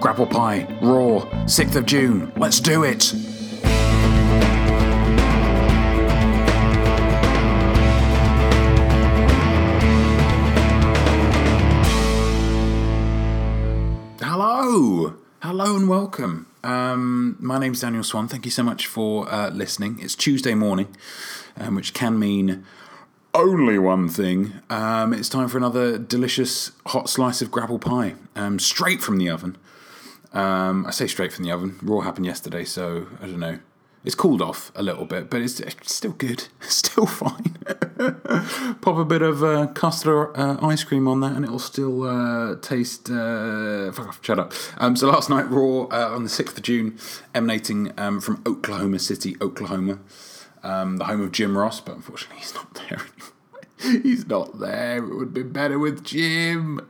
Grapple Pie, Raw, 6th of June. Let's do it! Hello! Hello and welcome. Um, my name's Daniel Swan. Thank you so much for uh, listening. It's Tuesday morning, um, which can mean only one thing. Um, it's time for another delicious hot slice of grapple pie, um, straight from the oven. Um, I say straight from the oven. Raw happened yesterday, so I don't know. It's cooled off a little bit, but it's, it's still good. It's still fine. Pop a bit of uh, custard uh, ice cream on that, and it'll still uh, taste. Uh, fuck off, shut up. Um, so last night, Raw uh, on the sixth of June, emanating um, from Oklahoma City, Oklahoma, um, the home of Jim Ross, but unfortunately, he's not there anymore. He's not there. It would be better with Jim.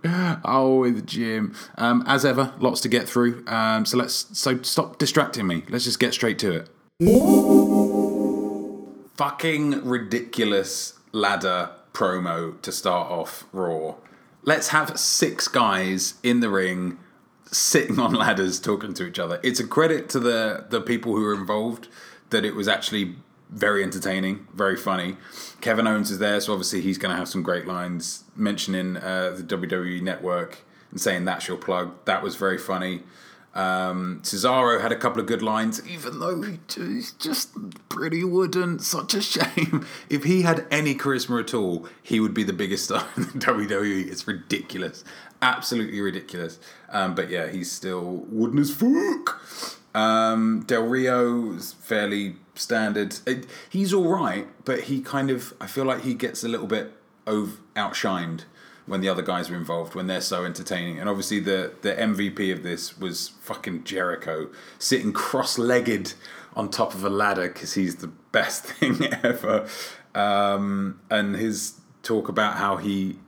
Oh, with Jim. Um, as ever, lots to get through. Um, so let's so stop distracting me. Let's just get straight to it. Fucking ridiculous ladder promo to start off Raw. Let's have six guys in the ring sitting on ladders talking to each other. It's a credit to the the people who were involved that it was actually very entertaining, very funny. Kevin Owens is there, so obviously he's going to have some great lines mentioning uh, the WWE Network and saying that's your plug. That was very funny. Um, Cesaro had a couple of good lines, even though he, he's just pretty wooden. Such a shame. If he had any charisma at all, he would be the biggest star in the WWE. It's ridiculous, absolutely ridiculous. Um, but yeah, he's still wooden as fuck. Um, Del Rio is fairly standard. He's all right, but he kind of I feel like he gets a little bit over outshined when the other guys are involved when they're so entertaining. And obviously the the MVP of this was fucking Jericho sitting cross-legged on top of a ladder because he's the best thing ever. Um, and his talk about how he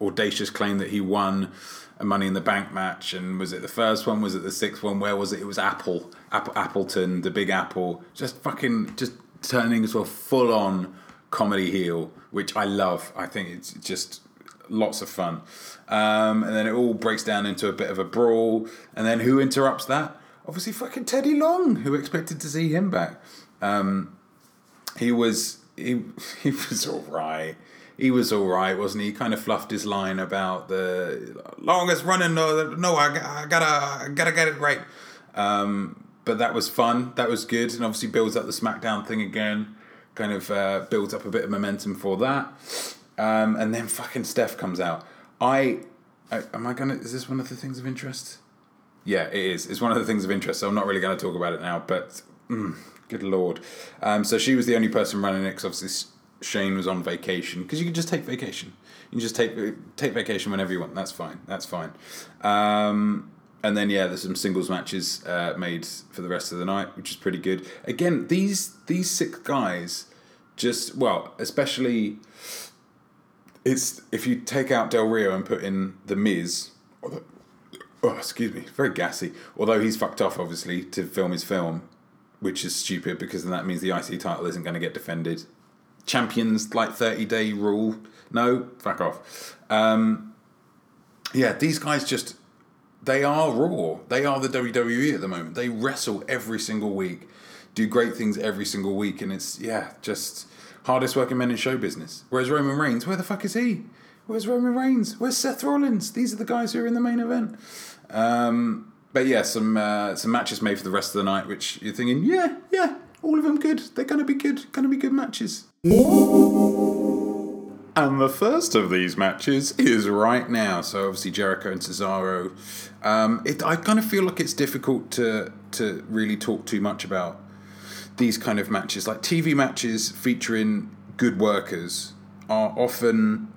audacious claim that he won a Money in the Bank match, and was it the first one? Was it the sixth one? Where was it? It was Apple, Apple Appleton, the Big Apple, just fucking just turning into a full on comedy heel, which I love. I think it's just lots of fun. Um, and then it all breaks down into a bit of a brawl, and then who interrupts that? Obviously, fucking Teddy Long, who expected to see him back. Um, he was he he was all right he was all right, wasn't he? He kind of fluffed his line about the longest running. No, no, I, I gotta, I gotta get it right. Um, but that was fun. That was good, and obviously builds up the SmackDown thing again. Kind of uh, builds up a bit of momentum for that. Um, and then fucking Steph comes out. I, I, am I gonna? Is this one of the things of interest? Yeah, it is. It's one of the things of interest. So I'm not really going to talk about it now. But mm, good lord. Um, so she was the only person running it because obviously Shane was on vacation because you can just take vacation. You can just take take vacation whenever you want. That's fine. That's fine. Um, and then yeah, there's some singles matches uh, made for the rest of the night, which is pretty good. Again, these these six guys, just well, especially it's if you take out Del Rio and put in the Miz. The, oh, excuse me, very gassy. Although he's fucked off, obviously, to film his film, which is stupid because then that means the IC title isn't going to get defended champions like 30 day rule. No, fuck off. Um, yeah, these guys just they are raw. They are the WWE at the moment. They wrestle every single week, do great things every single week, and it's yeah, just hardest working men in show business. Whereas Roman Reigns, where the fuck is he? Where's Roman Reigns? Where's Seth Rollins? These are the guys who are in the main event. Um, but yeah, some uh, some matches made for the rest of the night, which you're thinking, yeah, yeah, all of them good. They're gonna be good. Gonna be good matches. And the first of these matches is right now. So obviously Jericho and Cesaro. Um, it, I kind of feel like it's difficult to to really talk too much about these kind of matches. Like TV matches featuring good workers are often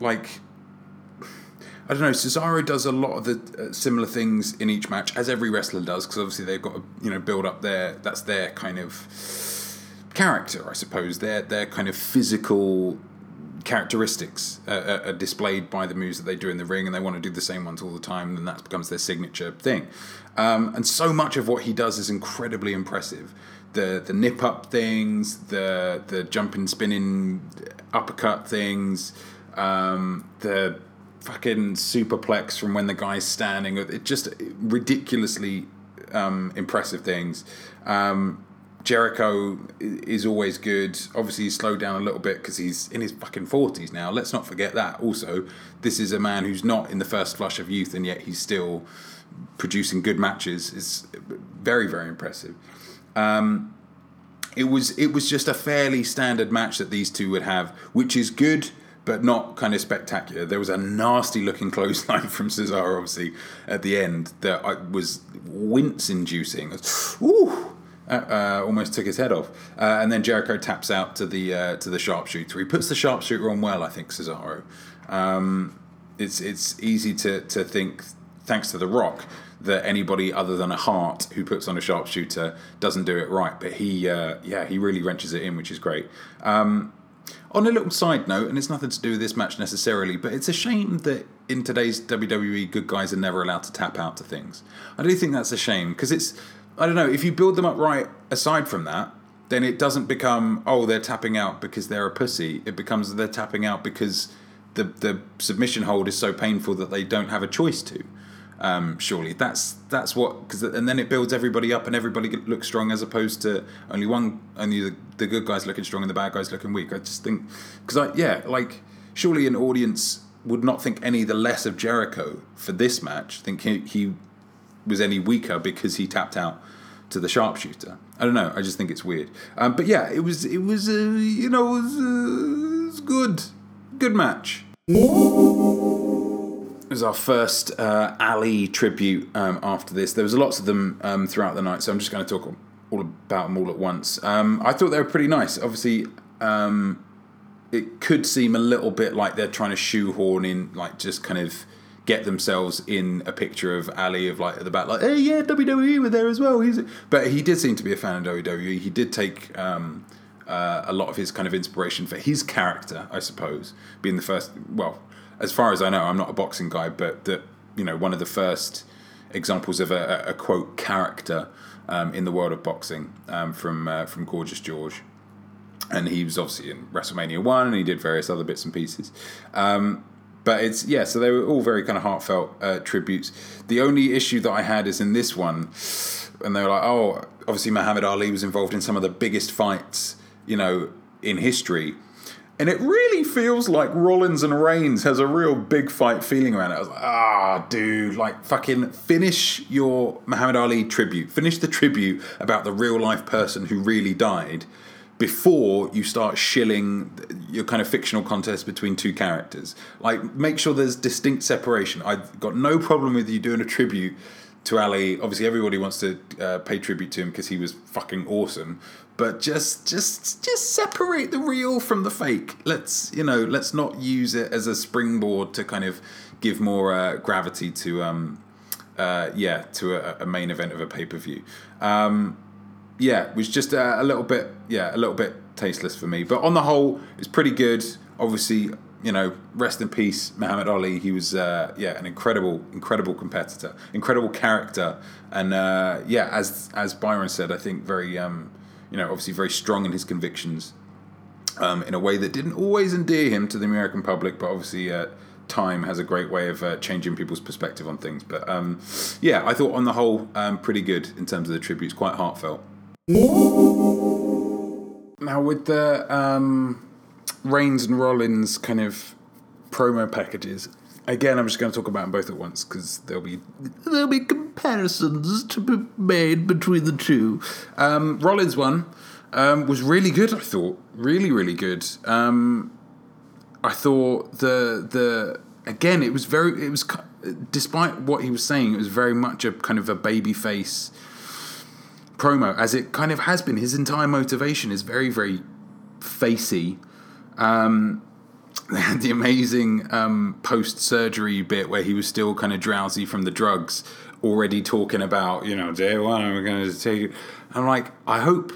like I don't know. Cesaro does a lot of the uh, similar things in each match, as every wrestler does, because obviously they've got to you know build up their that's their kind of character, I suppose. Their their kind of physical characteristics uh, are displayed by the moves that they do in the ring, and they want to do the same ones all the time, and that becomes their signature thing. Um, and so much of what he does is incredibly impressive. The the nip up things, the the jumping, spinning, uppercut things, um, the fucking superplex from when the guy's standing. It just ridiculously um, impressive things. Um, Jericho is always good. Obviously, he's slowed down a little bit because he's in his fucking forties now. Let's not forget that. Also, this is a man who's not in the first flush of youth, and yet he's still producing good matches. is very, very impressive. Um, it was it was just a fairly standard match that these two would have, which is good but not kind of spectacular. There was a nasty looking clothesline from Cesaro, obviously, at the end that was wince inducing. Ooh! Uh, uh, almost took his head off, uh, and then Jericho taps out to the uh, to the sharpshooter. He puts the sharpshooter on well, I think Cesaro. Um, it's it's easy to to think, thanks to the Rock, that anybody other than a Hart who puts on a sharpshooter doesn't do it right. But he, uh, yeah, he really wrenches it in, which is great. Um, on a little side note, and it's nothing to do with this match necessarily, but it's a shame that in today's WWE, good guys are never allowed to tap out to things. I do think that's a shame because it's, I don't know, if you build them up right aside from that, then it doesn't become, oh, they're tapping out because they're a pussy. It becomes they're tapping out because the, the submission hold is so painful that they don't have a choice to. Um, surely that's that's what because and then it builds everybody up and everybody looks strong as opposed to only one only the, the good guys looking strong and the bad guys looking weak. I just think because I yeah like surely an audience would not think any the less of Jericho for this match. Think he, he was any weaker because he tapped out to the sharpshooter. I don't know. I just think it's weird. Um, but yeah, it was it was uh, you know it was, uh, it was good good match it was our first uh, Ali tribute um, after this. There was lots of them um, throughout the night, so I'm just going to talk all about them all at once. Um, I thought they were pretty nice. Obviously, um, it could seem a little bit like they're trying to shoehorn in, like just kind of get themselves in a picture of Ali of like at the back, like, hey, yeah, WWE were there as well. He's, but he did seem to be a fan of WWE. He did take. Um, uh, a lot of his kind of inspiration for his character, I suppose, being the first, well, as far as I know, I'm not a boxing guy, but that you know one of the first examples of a, a quote character um, in the world of boxing um, from uh, from Gorgeous George, and he was obviously in WrestleMania one, and he did various other bits and pieces. Um, but it's yeah, so they were all very kind of heartfelt uh, tributes. The only issue that I had is in this one, and they were like, oh, obviously Muhammad Ali was involved in some of the biggest fights, you know, in history and it really feels like Rollins and Reigns has a real big fight feeling around it. I was like, ah, dude, like fucking finish your Muhammad Ali tribute. Finish the tribute about the real life person who really died before you start shilling your kind of fictional contest between two characters. Like, make sure there's distinct separation. I've got no problem with you doing a tribute to Ali. Obviously, everybody wants to uh, pay tribute to him because he was fucking awesome but just just just separate the real from the fake let's you know let's not use it as a springboard to kind of give more uh, gravity to um uh, yeah to a, a, main event of a pay-per-view um yeah was just a, a little bit yeah a little bit tasteless for me but on the whole it's pretty good obviously you know, rest in peace, Muhammad Ali. He was, uh, yeah, an incredible, incredible competitor, incredible character, and uh, yeah, as as Byron said, I think very, um, you know, obviously very strong in his convictions um, in a way that didn't always endear him to the American public, but obviously uh, time has a great way of uh, changing people's perspective on things. But um, yeah, I thought on the whole, um, pretty good in terms of the tributes, quite heartfelt. Now, with the um, Reigns and Rollins kind of promo packages, again, I'm just going to talk about them both at once because there'll be there'll be comparisons to be made between the two. Um, Rollins one um, was really good. I thought really really good. Um, I thought the the again it was very it was despite what he was saying it was very much a kind of a baby face promo as it kind of has been. His entire motivation is very very facey. Um, they had the amazing um, post surgery bit where he was still kind of drowsy from the drugs, already talking about, you know, day one, I'm going to take it. I'm like, I hope.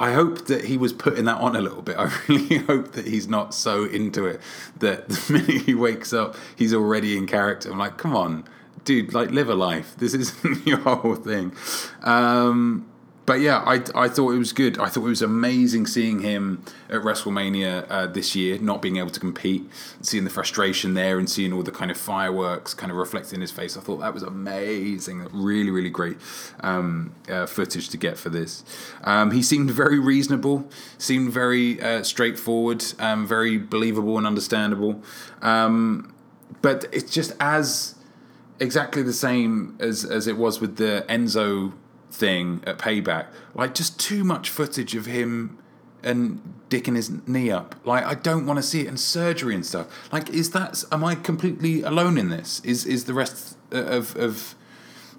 I hope that he was putting that on a little bit. I really hope that he's not so into it that the minute he wakes up, he's already in character. I'm like, come on, dude, like live a life. This isn't your whole thing. Um, but yeah, I, I thought it was good. I thought it was amazing seeing him at WrestleMania uh, this year, not being able to compete, seeing the frustration there, and seeing all the kind of fireworks kind of reflected in his face. I thought that was amazing. Really, really great um, uh, footage to get for this. Um, he seemed very reasonable, seemed very uh, straightforward, um, very believable and understandable. Um, but it's just as exactly the same as as it was with the Enzo thing at Payback. Like just too much footage of him and dicking his knee up. Like I don't want to see it and surgery and stuff. Like is that am I completely alone in this? Is is the rest of of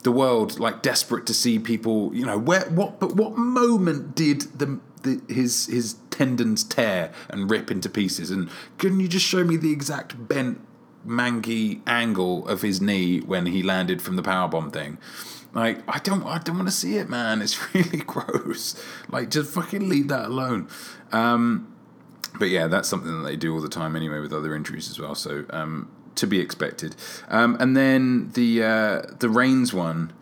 the world like desperate to see people, you know, where what but what moment did the, the his his tendons tear and rip into pieces and can you just show me the exact bent mangy angle of his knee when he landed from the powerbomb thing? Like, I don't, I don't want to see it, man. It's really gross. Like, just fucking leave that alone. Um, but yeah, that's something that they do all the time anyway with other injuries as well. So um, to be expected. Um, and then the uh, the Reigns one,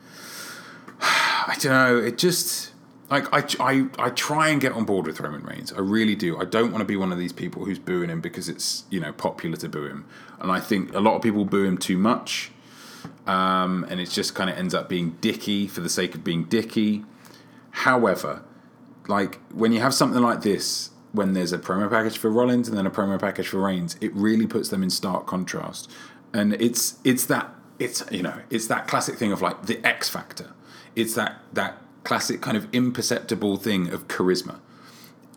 I don't know. It just like I, I I try and get on board with Roman Reigns. I really do. I don't want to be one of these people who's booing him because it's you know popular to boo him. And I think a lot of people boo him too much. Um, and it just kind of ends up being dicky for the sake of being dicky. However, like when you have something like this, when there's a promo package for Rollins and then a promo package for Reigns, it really puts them in stark contrast. And it's it's that it's you know it's that classic thing of like the X factor. It's that that classic kind of imperceptible thing of charisma.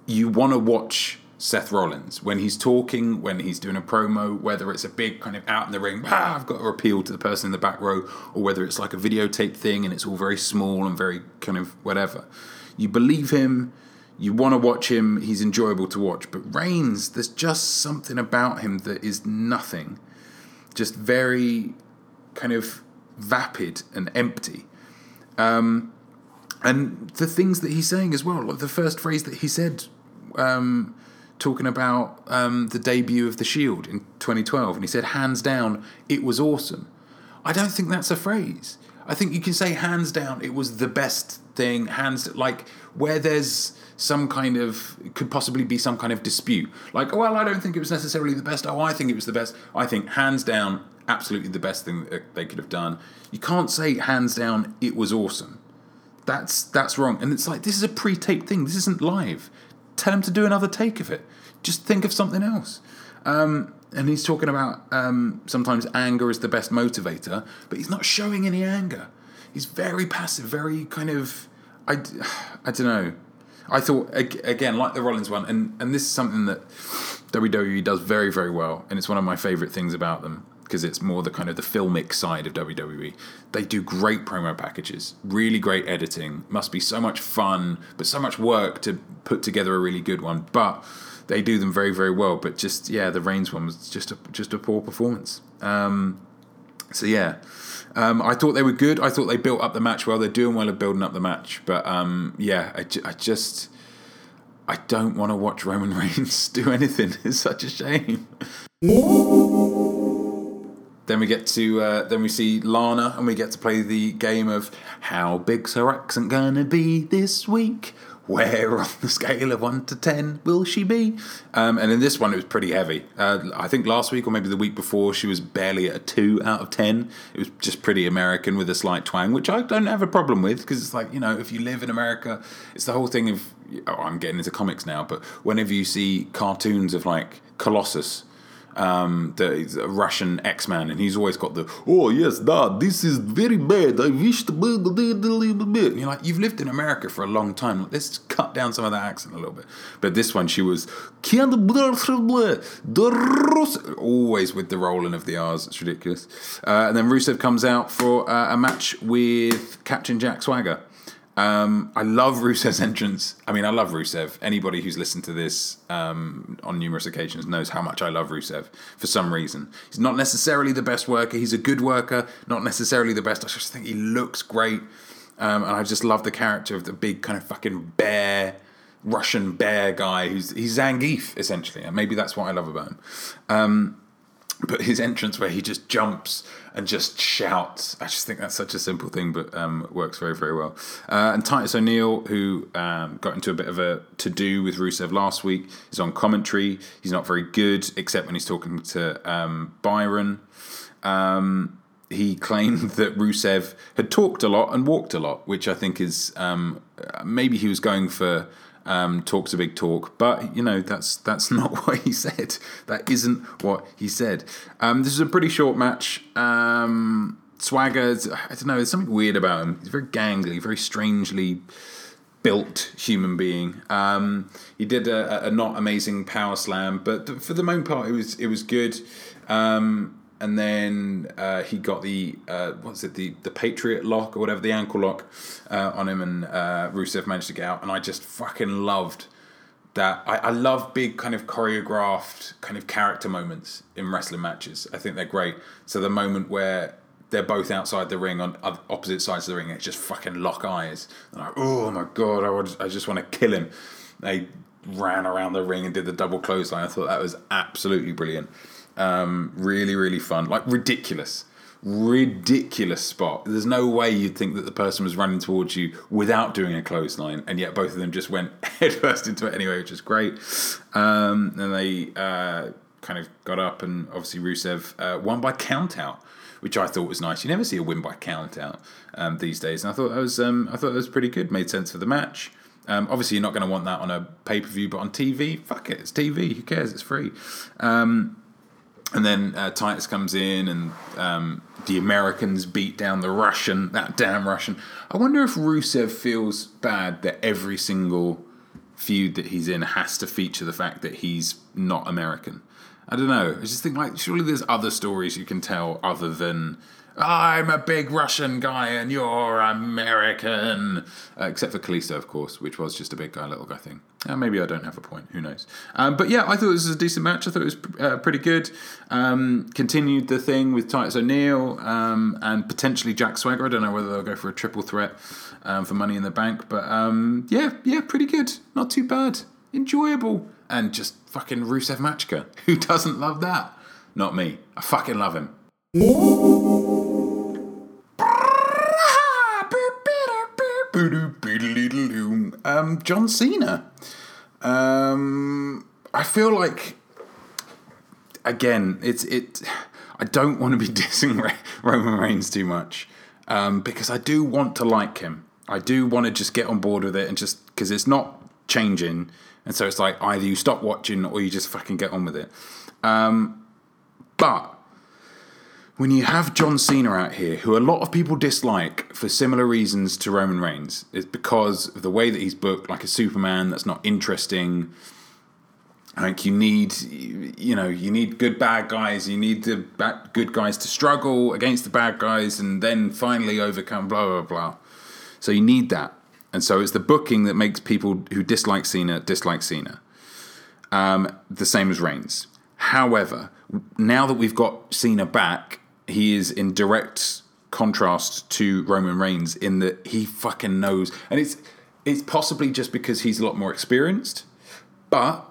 You want to watch Seth Rollins when he's talking, when he's doing a promo, whether it's a big kind of out in the ring, ah, I've got to appeal to the person in the back row, or whether it's like a videotape thing and it's all very small and very kind of whatever. You believe him, you want to watch him, he's enjoyable to watch. But Reigns, there's just something about him that is nothing, just very kind of vapid and empty. Um, and the things that he's saying as well, like the first phrase that he said. Um, talking about um, the debut of The Shield in 2012, and he said, hands down, it was awesome. I don't think that's a phrase. I think you can say hands down, it was the best thing, hands like where there's some kind of could possibly be some kind of dispute. Like, well, I don't think it was necessarily the best. Oh, I think it was the best. I think hands down, absolutely the best thing that they could have done. You can't say hands down, it was awesome. That's that's wrong. And it's like this is a pre-taped thing. This isn't live tell him to do another take of it. Just think of something else. Um, and he's talking about um, sometimes anger is the best motivator, but he's not showing any anger. He's very passive, very kind of, I, I don't know. I thought again, like the Rollins one, and and this is something that WWE does very very well, and it's one of my favorite things about them because it's more the kind of the filmic side of WWE. They do great promo packages, really great editing. Must be so much fun, but so much work to put together a really good one. But they do them very very well. But just yeah, the Reigns one was just a just a poor performance. Um, so yeah. Um, I thought they were good. I thought they built up the match well. They're doing well at building up the match. But um, yeah, I, I just I don't want to watch Roman Reigns do anything. It's such a shame. Then we get to uh, then we see Lana and we get to play the game of how big's her accent gonna be this week? Where on the scale of one to ten will she be? Um, and in this one, it was pretty heavy. Uh, I think last week or maybe the week before, she was barely at a two out of ten. It was just pretty American with a slight twang, which I don't have a problem with because it's like you know if you live in America, it's the whole thing of oh, I'm getting into comics now, but whenever you see cartoons of like Colossus um, the Russian X Man, and he's always got the oh yes, Dad, this is very bad. I wish to the little bit. You're like, you've lived in America for a long time. Let's cut down some of that accent a little bit. But this one, she was always with the rolling of the R's. It's ridiculous. Uh, and then Rusev comes out for uh, a match with Captain Jack Swagger. Um, I love Rusev's entrance. I mean, I love Rusev. Anybody who's listened to this um, on numerous occasions knows how much I love Rusev for some reason. He's not necessarily the best worker. He's a good worker, not necessarily the best. I just think he looks great. Um, and I just love the character of the big kind of fucking bear, Russian bear guy who's he's Zangief essentially. And maybe that's what I love about him. But his entrance where he just jumps and just shouts, I just think that's such a simple thing, but um, works very, very well. Uh, and Titus O'Neil, who um, got into a bit of a to do with Rusev last week, is on commentary. He's not very good, except when he's talking to um, Byron. Um, he claimed that Rusev had talked a lot and walked a lot, which I think is um, maybe he was going for um, talk's a big talk, but you know that's that's not what he said. That isn't what he said. Um, this is a pretty short match. Um, Swagger, I don't know. There's something weird about him. He's very gangly, very strangely built human being. Um, he did a, a, not amazing power slam, but for the most part, it was it was good. Um, and then uh, he got the uh, what's it the the Patriot lock or whatever the ankle lock uh, on him, and uh, Rusev managed to get out, and I just fucking loved that. I, I love big kind of choreographed kind of character moments in wrestling matches. I think they're great. So the moment where they're both outside the ring on opposite sides of the ring, it's just fucking lock eyes. And like, oh my god, I would, I just want to kill him. They ran around the ring and did the double clothesline. I thought that was absolutely brilliant. Um, really, really fun. Like ridiculous, ridiculous spot. There's no way you'd think that the person was running towards you without doing a clothesline, and yet both of them just went headfirst into it anyway, which is great. Um, and they uh, kind of got up, and obviously Rusev uh, won by countout which I thought was nice. You never see a win by count out um, these days, and I thought that was um, I thought that was pretty good. Made sense for the match. Um, obviously, you're not going to want that on a pay per view, but on TV, fuck it, it's TV. Who cares? It's free. Um, and then uh, Titus comes in, and um, the Americans beat down the Russian, that damn Russian. I wonder if Rusev feels bad that every single feud that he's in has to feature the fact that he's not American. I don't know. I just think like surely there's other stories you can tell other than I'm a big Russian guy and you're American. Uh, except for Kalisto, of course, which was just a big guy, little guy thing. Uh, maybe I don't have a point. Who knows? Um, but yeah, I thought this was a decent match. I thought it was uh, pretty good. Um, continued the thing with Titus O'Neil um, and potentially Jack Swagger. I don't know whether they'll go for a triple threat um, for Money in the Bank. But um, yeah, yeah, pretty good. Not too bad. Enjoyable. And just fucking Rusev Machka. Who doesn't love that? Not me. I fucking love him. Um, John Cena. Um, I feel like again, it's it. I don't want to be dissing Roman Reigns too much um, because I do want to like him. I do want to just get on board with it and just because it's not changing, and so it's like either you stop watching or you just fucking get on with it. Um, but when you have John Cena out here, who a lot of people dislike for similar reasons to Roman Reigns, it's because of the way that he's booked, like a Superman that's not interesting. Like you need, you know, you need good bad guys. You need the bad, good guys to struggle against the bad guys, and then finally overcome. Blah blah blah. So you need that, and so it's the booking that makes people who dislike Cena dislike Cena. Um, the same as Reigns. However, now that we've got Cena back, he is in direct contrast to Roman Reigns in that he fucking knows, and it's it's possibly just because he's a lot more experienced, but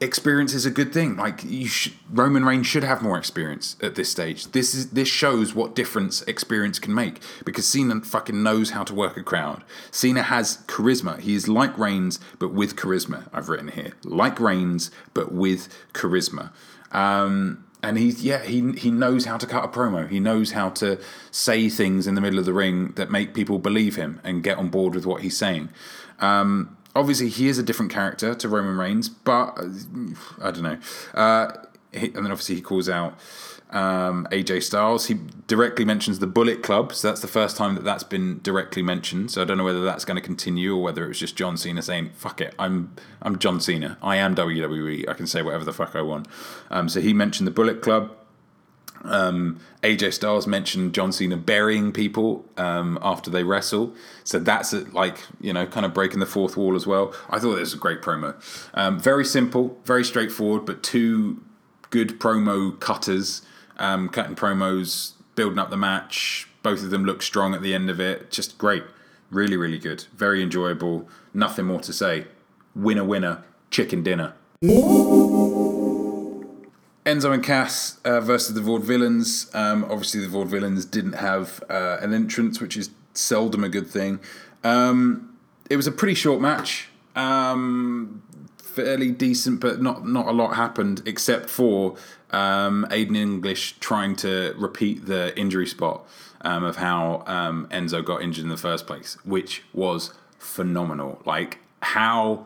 experience is a good thing. Like you should, Roman Reigns should have more experience at this stage. This is this shows what difference experience can make because Cena fucking knows how to work a crowd. Cena has charisma. He is like Reigns but with charisma. I've written here like Reigns but with charisma. Um, and he's yeah he he knows how to cut a promo. He knows how to say things in the middle of the ring that make people believe him and get on board with what he's saying. Um, obviously, he is a different character to Roman Reigns, but uh, I don't know. Uh, he, and then obviously he calls out um, AJ Styles. He directly mentions the Bullet Club, so that's the first time that that's been directly mentioned. So I don't know whether that's going to continue or whether it was just John Cena saying "fuck it, I'm I'm John Cena. I am WWE. I can say whatever the fuck I want." Um, so he mentioned the Bullet Club. Um, AJ Styles mentioned John Cena burying people um, after they wrestle, so that's a, like you know kind of breaking the fourth wall as well. I thought it was a great promo, um, very simple, very straightforward, but two good promo cutters um, cutting promos, building up the match. Both of them look strong at the end of it. Just great. Really, really good. Very enjoyable. Nothing more to say. Winner, winner, chicken dinner. Enzo and Cass uh, versus the Vaudevillains. Um, obviously, the Vaudevillains didn't have uh, an entrance, which is seldom a good thing. Um, it was a pretty short match, um, fairly decent, but not not a lot happened except for um, Aiden English trying to repeat the injury spot um, of how um, Enzo got injured in the first place, which was phenomenal. Like how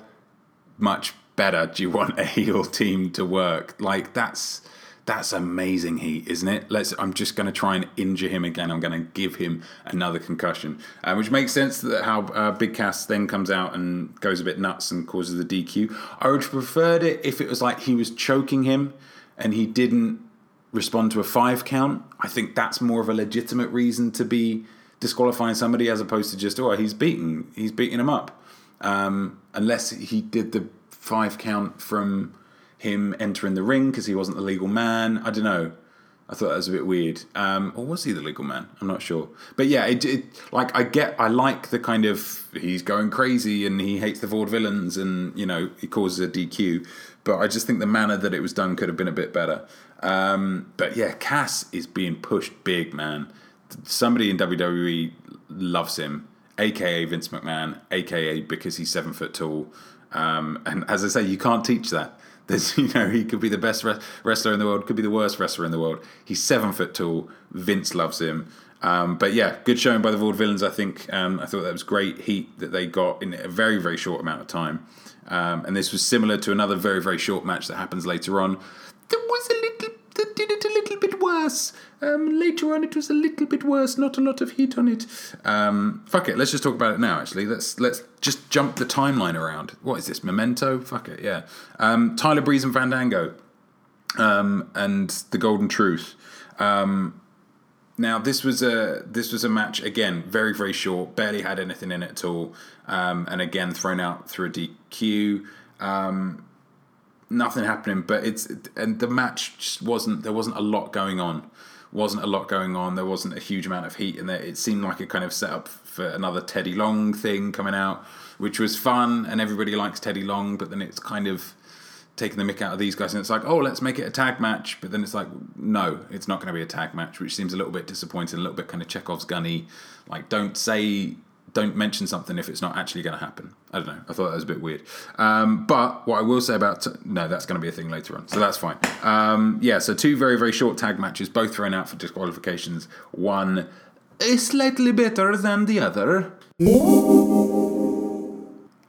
much better do you want a heel team to work? Like that's that's amazing heat, isn't it? Let's. I'm just going to try and injure him again. I'm going to give him another concussion, uh, which makes sense that how uh, Big Cass then comes out and goes a bit nuts and causes the DQ. I would have preferred it if it was like he was choking him and he didn't respond to a five count. I think that's more of a legitimate reason to be disqualifying somebody as opposed to just oh he's beating he's beating him up. Um, unless he did the five count from him entering the ring because he wasn't the legal man. I don't know. I thought that was a bit weird. Um, or was he the legal man? I'm not sure. But yeah, it, it like I get, I like the kind of he's going crazy and he hates the Vaudevillains and you know he causes a DQ. But I just think the manner that it was done could have been a bit better. Um, but yeah, Cass is being pushed big, man. Somebody in WWE loves him, aka Vince McMahon, aka because he's seven foot tall. Um, and as I say, you can't teach that. There's, you know, he could be the best wrestler in the world, could be the worst wrestler in the world. He's seven foot tall. Vince loves him. Um, but yeah, good showing by the Vaudevillains. I think um, I thought that was great heat that they got in a very very short amount of time. Um, and this was similar to another very very short match that happens later on. That was a little that did it a little bit worse. Um, later on, it was a little bit worse. Not a lot of heat on it. Um, fuck it. Let's just talk about it now. Actually, let's let's just jump the timeline around. What is this? Memento. Fuck it. Yeah. Um, Tyler Breeze and Fandango, um, and the Golden Truth. Um, now this was a this was a match again, very very short, barely had anything in it at all, um, and again thrown out through a DQ. Nothing happening. But it's and the match just wasn't there wasn't a lot going on. Wasn't a lot going on. There wasn't a huge amount of heat in there. It seemed like a kind of setup for another Teddy Long thing coming out, which was fun and everybody likes Teddy Long. But then it's kind of taking the mick out of these guys and it's like, oh, let's make it a tag match. But then it's like, no, it's not going to be a tag match, which seems a little bit disappointing, a little bit kind of Chekhov's gunny. Like, don't say don't mention something if it's not actually going to happen. I don't know. I thought that was a bit weird. Um, but what I will say about t- no, that's going to be a thing later on, so that's fine. Um, yeah, so two very very short tag matches, both thrown out for disqualifications. One is slightly better than the other.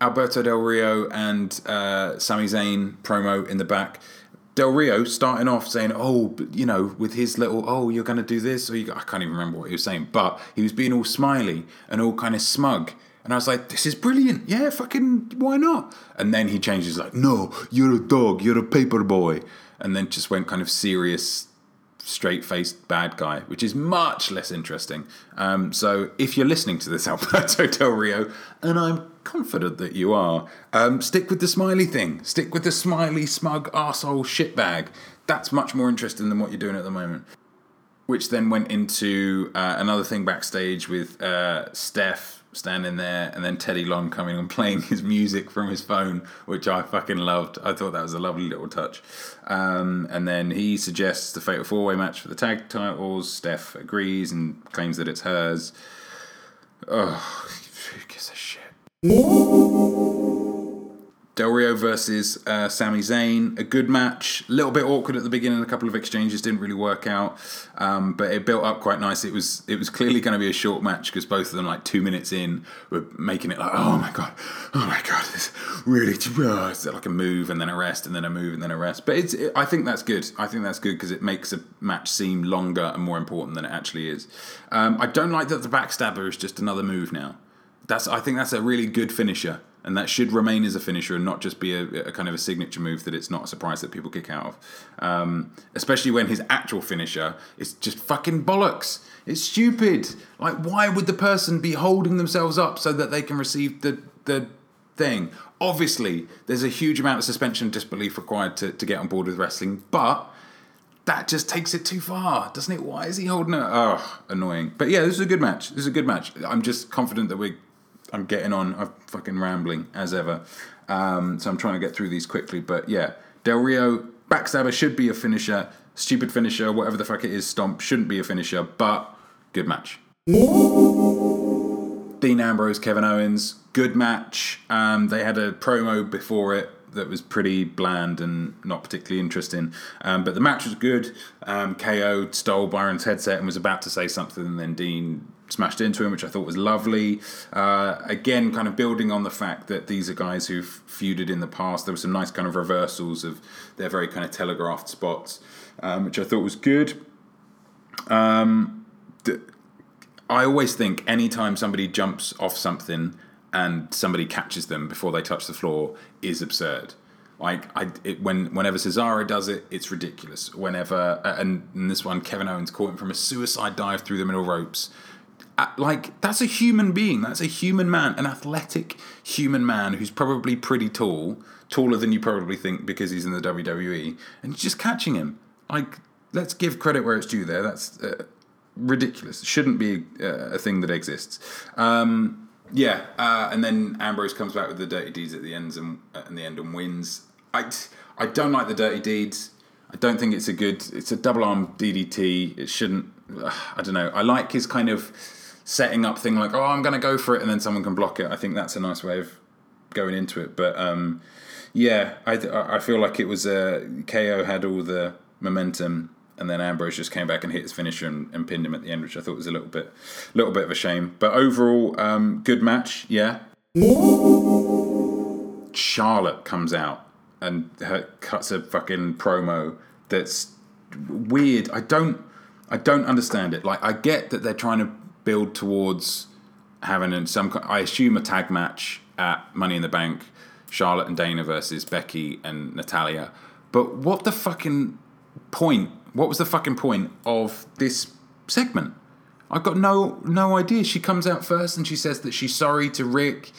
Alberto Del Rio and uh, Sami Zayn promo in the back. Del Rio starting off saying, "Oh, you know, with his little, oh, you're going to do this," or I can't even remember what he was saying, but he was being all smiley and all kind of smug, and I was like, "This is brilliant, yeah, fucking, why not?" And then he changes like, "No, you're a dog, you're a paper boy," and then just went kind of serious, straight faced bad guy, which is much less interesting. Um, so if you're listening to this Alberto Del Rio, and I'm confident that you are. Um, stick with the smiley thing. Stick with the smiley, smug, arsehole shitbag. That's much more interesting than what you're doing at the moment. Which then went into uh, another thing backstage with uh, Steph standing there and then Teddy Long coming and playing his music from his phone, which I fucking loved. I thought that was a lovely little touch. Um, and then he suggests the Fatal Four Way match for the tag titles. Steph agrees and claims that it's hers. Oh, who gives a shit? Del Rio versus uh, Sami Zayn, a good match. A little bit awkward at the beginning. A couple of exchanges didn't really work out, um, but it built up quite nice. It was it was clearly going to be a short match because both of them, like two minutes in, were making it like, oh my god, oh my god, this really oh, it's like a move and then a rest and then a move and then a rest. But it's it, I think that's good. I think that's good because it makes a match seem longer and more important than it actually is. Um, I don't like that the backstabber is just another move now that's I think that's a really good finisher, and that should remain as a finisher and not just be a, a kind of a signature move that it's not a surprise that people kick out of. Um, especially when his actual finisher is just fucking bollocks. It's stupid. Like, why would the person be holding themselves up so that they can receive the the thing? Obviously, there's a huge amount of suspension disbelief required to, to get on board with wrestling, but that just takes it too far, doesn't it? Why is he holding it? Oh, annoying. But yeah, this is a good match. This is a good match. I'm just confident that we're I'm getting on. I'm fucking rambling as ever. Um, so I'm trying to get through these quickly. But yeah, Del Rio Backstabber should be a finisher. Stupid finisher, whatever the fuck it is, Stomp shouldn't be a finisher, but good match. Dean Ambrose, Kevin Owens, good match. Um, they had a promo before it that was pretty bland and not particularly interesting. Um, but the match was good. Um, KO stole Byron's headset and was about to say something, and then Dean smashed into him, which I thought was lovely. Uh, again, kind of building on the fact that these are guys who've feuded in the past. There were some nice kind of reversals of their very kind of telegraphed spots, um, which I thought was good. Um, I always think anytime somebody jumps off something and somebody catches them before they touch the floor is absurd. Like I, it, when whenever Cesaro does it, it's ridiculous. Whenever and in this one, Kevin Owens caught him from a suicide dive through the middle ropes. Uh, like that's a human being. That's a human man, an athletic human man who's probably pretty tall, taller than you probably think because he's in the WWE, and just catching him. Like let's give credit where it's due. There, that's uh, ridiculous. Shouldn't be uh, a thing that exists. Um, yeah, uh, and then Ambrose comes back with the dirty deeds at the end and at the end and wins. I, I don't like the dirty deeds. I don't think it's a good. It's a double arm DDT. It shouldn't. Uh, I don't know. I like his kind of setting up thing, like oh, I'm going to go for it, and then someone can block it. I think that's a nice way of going into it. But um, yeah, I I feel like it was uh, KO had all the momentum and then Ambrose just came back and hit his finisher and, and, pinned him at the end, which I thought was a little bit, little bit of a shame. But overall, um, good match, yeah. Charlotte comes out and her, cuts a fucking promo that's weird. I don't, I don't understand it. Like, I get that they're trying to build towards having some, I assume a tag match at Money in the Bank, Charlotte and Dana versus Becky and Natalya. But what the fucking point what was the fucking point of this segment? I've got no no idea. She comes out first and she says that she's sorry to Ric,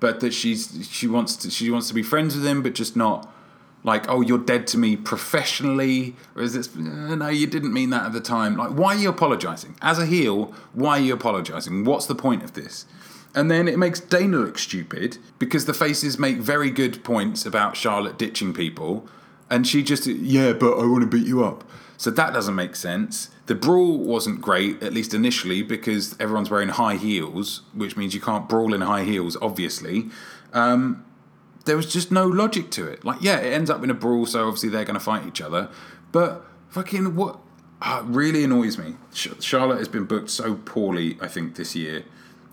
but that she's she wants to she wants to be friends with him, but just not like oh you're dead to me professionally or is this uh, no you didn't mean that at the time. Like why are you apologizing? As a heel why are you apologizing? What's the point of this? And then it makes Dana look stupid because the faces make very good points about Charlotte ditching people and she just yeah but I want to beat you up. So that doesn't make sense. The brawl wasn't great, at least initially, because everyone's wearing high heels, which means you can't brawl in high heels, obviously. Um, there was just no logic to it. Like, yeah, it ends up in a brawl, so obviously they're going to fight each other. But fucking what uh, really annoys me. Charlotte has been booked so poorly, I think, this year.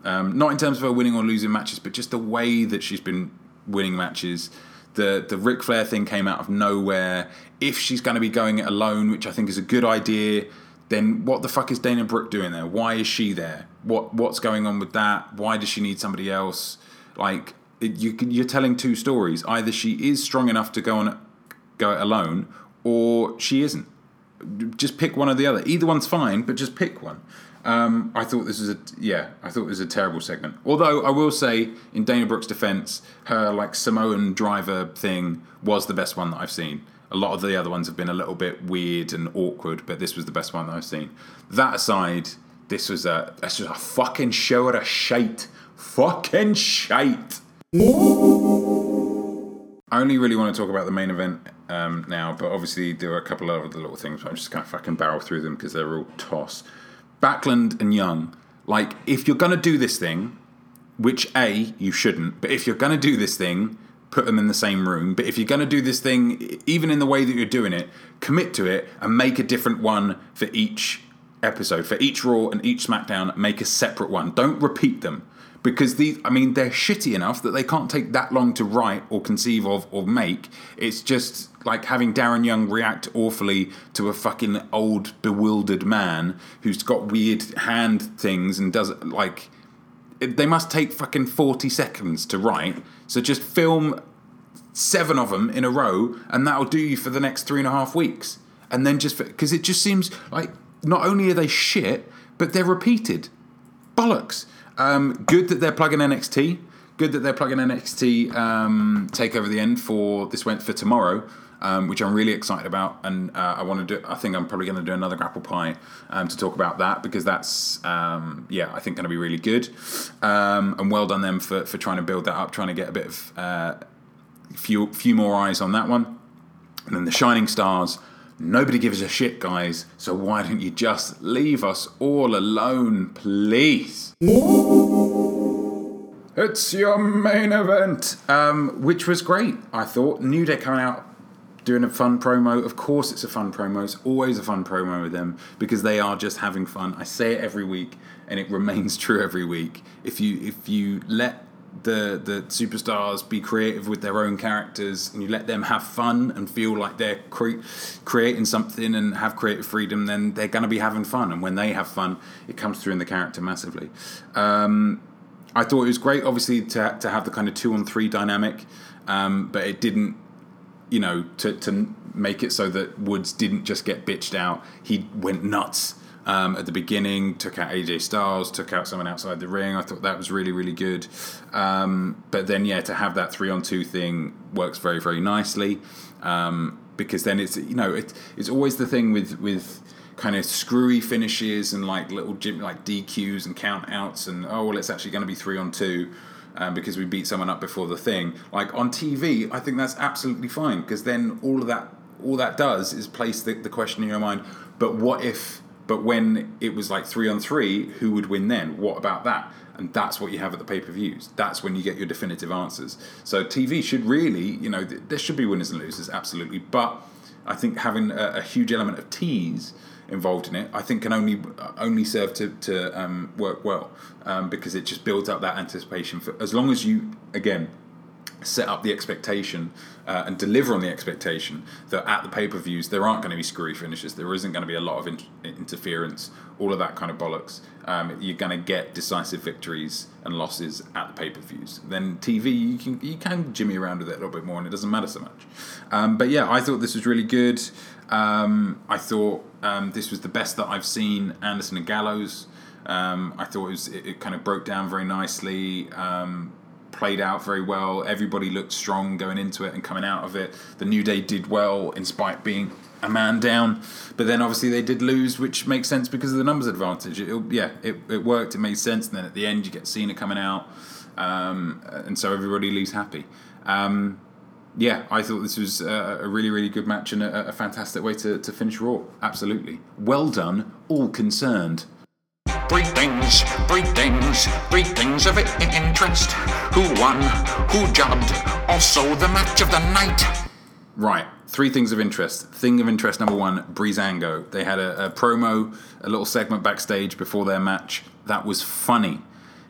Um, not in terms of her winning or losing matches, but just the way that she's been winning matches. The the Ric Flair thing came out of nowhere. If she's going to be going it alone, which I think is a good idea, then what the fuck is Dana Brooke doing there? Why is she there? What what's going on with that? Why does she need somebody else? Like you you're telling two stories. Either she is strong enough to go on go it alone, or she isn't. Just pick one or the other. Either one's fine, but just pick one. Um, I thought this was a yeah. I thought it was a terrible segment. Although I will say, in Dana Brooke's defense, her like Samoan driver thing was the best one that I've seen. A lot of the other ones have been a little bit weird and awkward, but this was the best one that I've seen. That aside, this was a this was a fucking show of shite. Fucking shite. I only really want to talk about the main event um, now, but obviously there are a couple of other little things. But I'm just gonna fucking barrel through them because they're all toss. Backlund and Young, like if you're going to do this thing, which A, you shouldn't, but if you're going to do this thing, put them in the same room. But if you're going to do this thing, even in the way that you're doing it, commit to it and make a different one for each episode. For each Raw and each SmackDown, make a separate one. Don't repeat them because these i mean they're shitty enough that they can't take that long to write or conceive of or make. It's just like having darren young react awfully to a fucking old bewildered man who's got weird hand things and does like they must take fucking 40 seconds to write. So just film seven of them in a row and that'll do you for the next three and a half weeks. And then just because it just seems like not only are they shit but they're repeated. Bollocks um, good that they're plugging NXT. Good that they're plugging NXT um, TakeOver the end for this went for tomorrow. Um, which I'm really excited about, and uh, I want to do. I think I'm probably going to do another grapple pie um, to talk about that because that's um, yeah, I think going to be really good. Um, and well done them for, for trying to build that up, trying to get a bit of uh, few few more eyes on that one. And then the Shining Stars. Nobody gives a shit, guys. So why don't you just leave us all alone, please? It's your main event, um, which was great. I thought New Day coming out doing a fun promo. Of course, it's a fun promo. It's always a fun promo with them because they are just having fun. I say it every week, and it remains true every week. If you if you let the the superstars be creative with their own characters and you let them have fun and feel like they're cre- creating something and have creative freedom then they're going to be having fun. And when they have fun it comes through in the character massively. Um, I thought it was great obviously to, to have the kind of two on three dynamic um, but it didn't you know to, to make it so that Woods didn't just get bitched out. He went nuts um, at the beginning, took out AJ Styles, took out someone outside the ring. I thought that was really, really good. Um, but then, yeah, to have that three on two thing works very, very nicely um, because then it's you know it, it's always the thing with with kind of screwy finishes and like little like DQs and count outs and oh well, it's actually going to be three on two. Um, because we beat someone up before the thing. Like on TV, I think that's absolutely fine because then all of that all that does is place the, the question in your mind. But what if but when it was like three on three, who would win then? What about that? And that's what you have at the pay per views. That's when you get your definitive answers. So TV should really, you know, there should be winners and losers, absolutely. But I think having a, a huge element of tease involved in it, I think can only only serve to to um, work well um, because it just builds up that anticipation. For as long as you again set up the expectation uh, and deliver on the expectation that at the pay per views there aren't going to be screwy finishes, there isn't going to be a lot of in- interference, all of that kind of bollocks. Um, you're going to get decisive victories and losses at the pay per views. Then TV, you can you can jimmy around with it a little bit more, and it doesn't matter so much. Um, but yeah, I thought this was really good. Um, I thought um, this was the best that I've seen Anderson and Gallows. Um, I thought it, was, it, it, kind of broke down very nicely. Played out very well. Everybody looked strong going into it and coming out of it. The New Day did well in spite being a man down, but then obviously they did lose, which makes sense because of the numbers advantage. It, yeah, it, it worked. It made sense. And then at the end, you get Cena coming out, um, and so everybody leaves happy. Um, yeah, I thought this was a, a really, really good match and a, a fantastic way to, to finish Raw. Absolutely. Well done, all concerned. Things, three things of interest. Who won? Who jobbed? Also the match of the night. Right, three things of interest. Thing of interest number one, Breezango. They had a, a promo, a little segment backstage before their match. That was funny.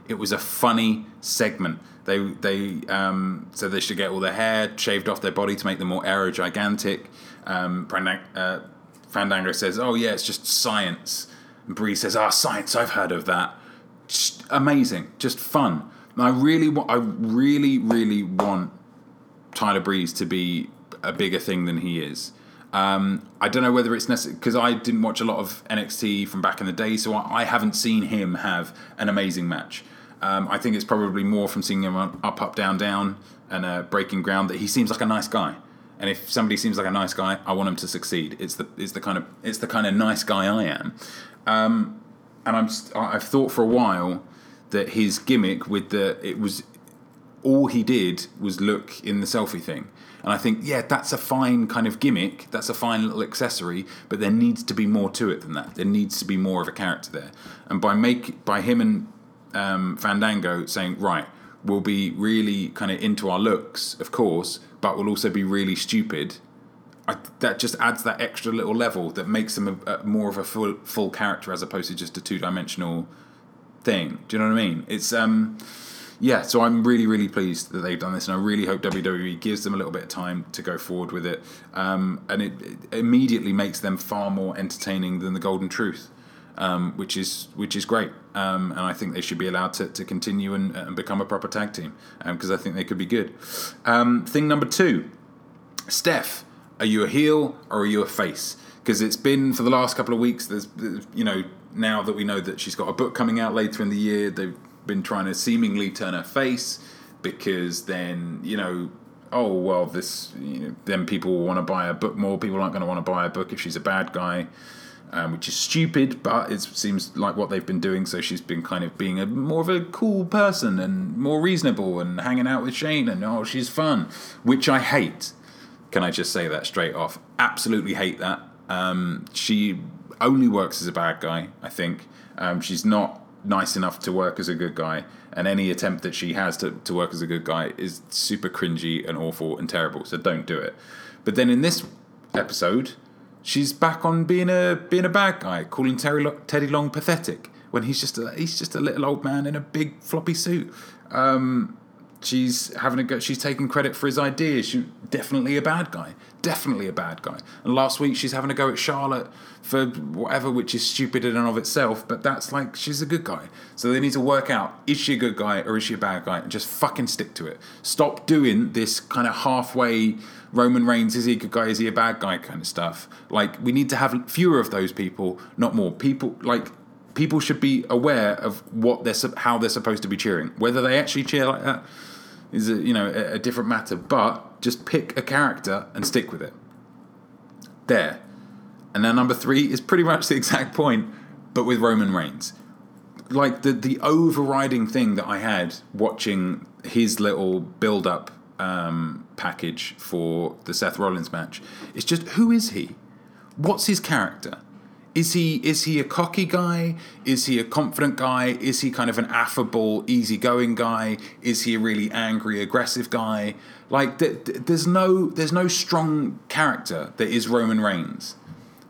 It was a funny segment. They they um, said they should get all their hair shaved off their body to make them more aero gigantic. Um, uh, Fandango says, "Oh yeah, it's just science." Bree says, "Ah, science, I've heard of that." Just amazing, just fun. And I really want, I really, really want Tyler Breeze to be a bigger thing than he is. Um, I don't know whether it's necessary because I didn't watch a lot of NXT from back in the day, so I, I haven't seen him have an amazing match. Um, I think it's probably more from seeing him up, up, down, down, and uh, breaking ground that he seems like a nice guy. And if somebody seems like a nice guy, I want him to succeed. It's the it's the kind of it's the kind of nice guy I am. Um, and I'm I've thought for a while that his gimmick with the it was all he did was look in the selfie thing. And I think, yeah, that's a fine kind of gimmick. That's a fine little accessory, but there needs to be more to it than that. There needs to be more of a character there. And by make by him and um, Fandango saying, right, we'll be really kind of into our looks, of course, but we'll also be really stupid I, that just adds that extra little level that makes them a, a, more of a full full character as opposed to just a two dimensional thing. Do you know what I mean? It's um yeah, so I'm really really pleased that they've done this, and I really hope WWE gives them a little bit of time to go forward with it, um, and it, it, immediately makes them far more entertaining than the Golden Truth. Um, which is which is great, um, and I think they should be allowed to, to continue and, and become a proper tag team because um, I think they could be good. Um, thing number two, Steph are you a heel or are you a face? Because it's been for the last couple of weeks. There's, you know, now that we know that she's got a book coming out later in the year, they've been trying to seemingly turn her face because then you know oh well this you know, then people will want to buy a book more people aren't going to want to buy a book if she's a bad guy um, which is stupid but it seems like what they've been doing so she's been kind of being a more of a cool person and more reasonable and hanging out with shane and oh she's fun which i hate Can I just say that straight off? Absolutely hate that. Um, she only works as a bad guy, I think. Um, she's not nice enough to work as a good guy, and any attempt that she has to, to work as a good guy is super cringy and awful and terrible, so don't do it. But then in this episode, she's back on being a being a bad guy, calling Terry Lo- Teddy Long pathetic when he's just a he's just a little old man in a big floppy suit. Um, she's having a go. She's taking credit for his ideas. She's definitely a bad guy. Definitely a bad guy. And last week she's having a go at Charlotte for whatever, which is stupid in and of itself. But that's like she's a good guy. So they need to work out: is she a good guy or is she a bad guy? And just fucking stick to it. Stop doing this kind of halfway. Roman Reigns is he a good guy? Is he a bad guy? Kind of stuff. Like we need to have fewer of those people, not more. People like people should be aware of what they're how they're supposed to be cheering. Whether they actually cheer like that is a, you know a, a different matter. But just pick a character and stick with it. There, and then number three is pretty much the exact point, but with Roman Reigns. Like the the overriding thing that I had watching his little build up um, package for the Seth Rollins match is just who is he? What's his character? Is he is he a cocky guy? Is he a confident guy? Is he kind of an affable, easygoing guy? Is he a really angry, aggressive guy? Like th- th- there's no there's no strong character that is Roman Reigns,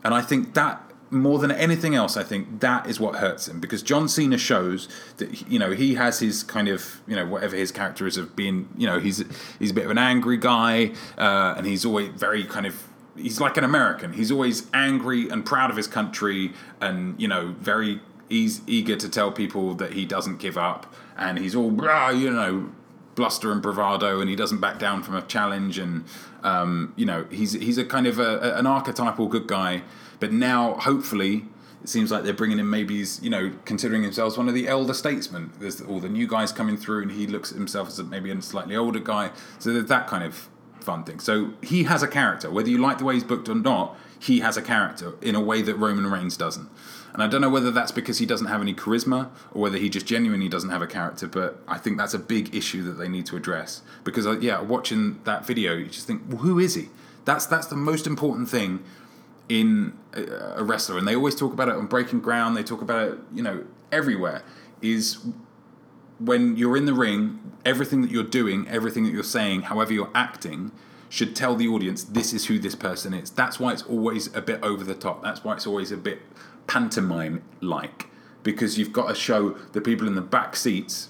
and I think that more than anything else, I think that is what hurts him because John Cena shows that you know he has his kind of you know whatever his character is of being you know he's he's a bit of an angry guy uh, and he's always very kind of he's like an American. He's always angry and proud of his country, and you know, very he's eager to tell people that he doesn't give up, and he's all "Rah," you know, bluster and bravado, and he doesn't back down from a challenge, and um, you know, he's he's a kind of a, an archetypal good guy. But now, hopefully. It seems like they're bringing in maybe he's, you know, considering himself one of the elder statesmen. There's all the new guys coming through, and he looks at himself as maybe a slightly older guy. So there's that kind of fun thing. So he has a character, whether you like the way he's booked or not. He has a character in a way that Roman Reigns doesn't. And I don't know whether that's because he doesn't have any charisma or whether he just genuinely doesn't have a character. But I think that's a big issue that they need to address because, uh, yeah, watching that video, you just think, well, who is he? That's that's the most important thing in a, a wrestler, and they always talk about it on Breaking Ground. They talk about it, you know, everywhere. Is when you're in the ring, everything that you're doing, everything that you're saying, however you're acting, should tell the audience this is who this person is. That's why it's always a bit over the top. That's why it's always a bit pantomime like because you've got to show the people in the back seats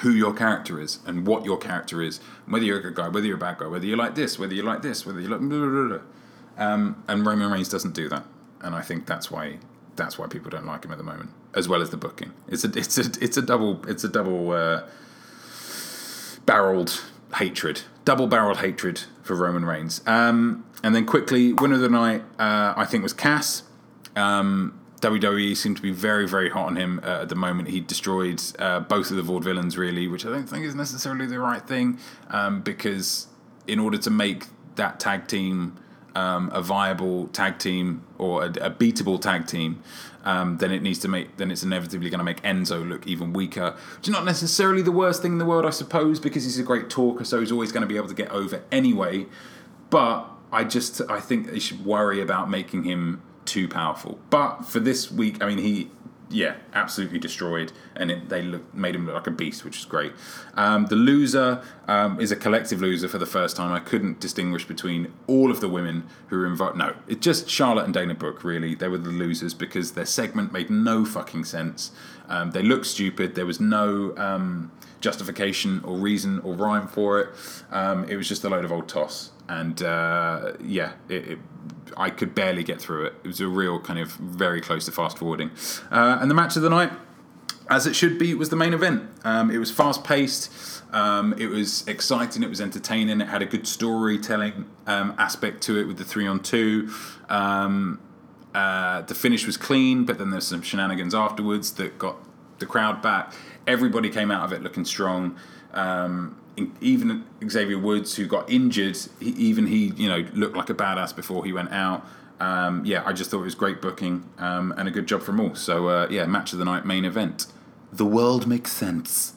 who your character is and what your character is, whether you're a good guy, whether you're a bad guy, whether you're like this, whether you're like this, whether you're like. Blah, blah, blah. Um, and Roman Reigns doesn't do that, and I think that's why that's why people don't like him at the moment, as well as the booking. It's a it's a it's a double it's a double uh, barreled hatred, double barreled hatred for Roman Reigns. Um, and then quickly, winner of the night, uh, I think was Cass. Um, WWE seemed to be very, very hot on him uh, at the moment. He destroyed uh, both of the vaudevillains, really, which I don't think is necessarily the right thing um, because in order to make that tag team um, a viable tag team or a, a beatable tag team, um, then it needs to make then it's inevitably going to make Enzo look even weaker, which is not necessarily the worst thing in the world, I suppose, because he's a great talker, so he's always going to be able to get over anyway. But I just I think they should worry about making him too powerful. But for this week, I mean, he yeah, absolutely destroyed, and it, they look, made him look like a beast, which is great. Um, the loser um, is a collective loser for the first time. I couldn't distinguish between all of the women who were involved. No, it's just Charlotte and Dana Brooke. Really, they were the losers because their segment made no fucking sense. Um, they looked stupid. There was no um, justification or reason or rhyme for it. Um, it was just a load of old toss, and uh, yeah, it, it I could barely get through it. It was a real kind of very close to fast forwarding. Uh, and the match of the night, as it should be, was the main event. Um, it was fast paced. Um, it was exciting. It was entertaining. It had a good storytelling um, aspect to it with the three on two. Um, uh, the finish was clean, but then there's some shenanigans afterwards that got the crowd back. Everybody came out of it looking strong. Um, even Xavier Woods, who got injured, he, even he, you know, looked like a badass before he went out. Um, yeah, I just thought it was great booking um, and a good job from all. So uh, yeah, match of the night, main event. The world makes sense.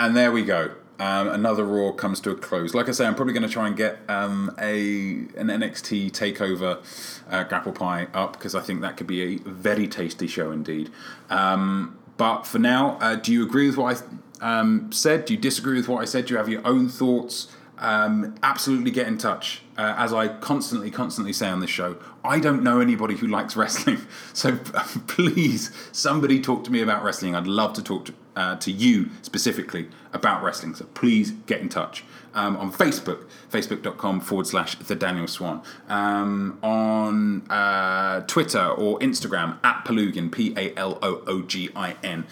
And there we go. um, another Raw comes to a close. Like I say, I'm probably going to try and get um, a an NXT takeover uh, grapple pie up because I think that could be a very tasty show indeed. Um, but for now, uh, do you agree with what I um, said? Do you disagree with what I said? Do you have your own thoughts? Um, absolutely get in touch. Uh, as I constantly, constantly say on this show, I don't know anybody who likes wrestling. So please, somebody talk to me about wrestling. I'd love to talk to, uh, to you specifically about wrestling. So please get in touch. Um, on Facebook, facebook.com forward slash the Daniel Swan. Um, on uh, Twitter or Instagram, at Paloogin, P A L O O G I N.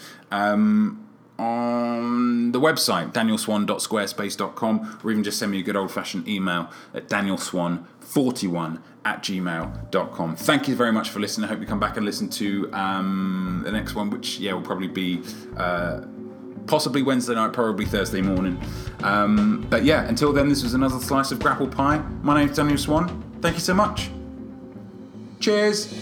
On the website, danielswan.squarespace.com, or even just send me a good old fashioned email at danielswan41 at gmail.com. Thank you very much for listening. I hope you come back and listen to um, the next one, which, yeah, will probably be. Uh, possibly Wednesday night, probably Thursday morning. Um, but yeah, until then, this was another slice of grapple pie. My name's Daniel Swan. Thank you so much. Cheers.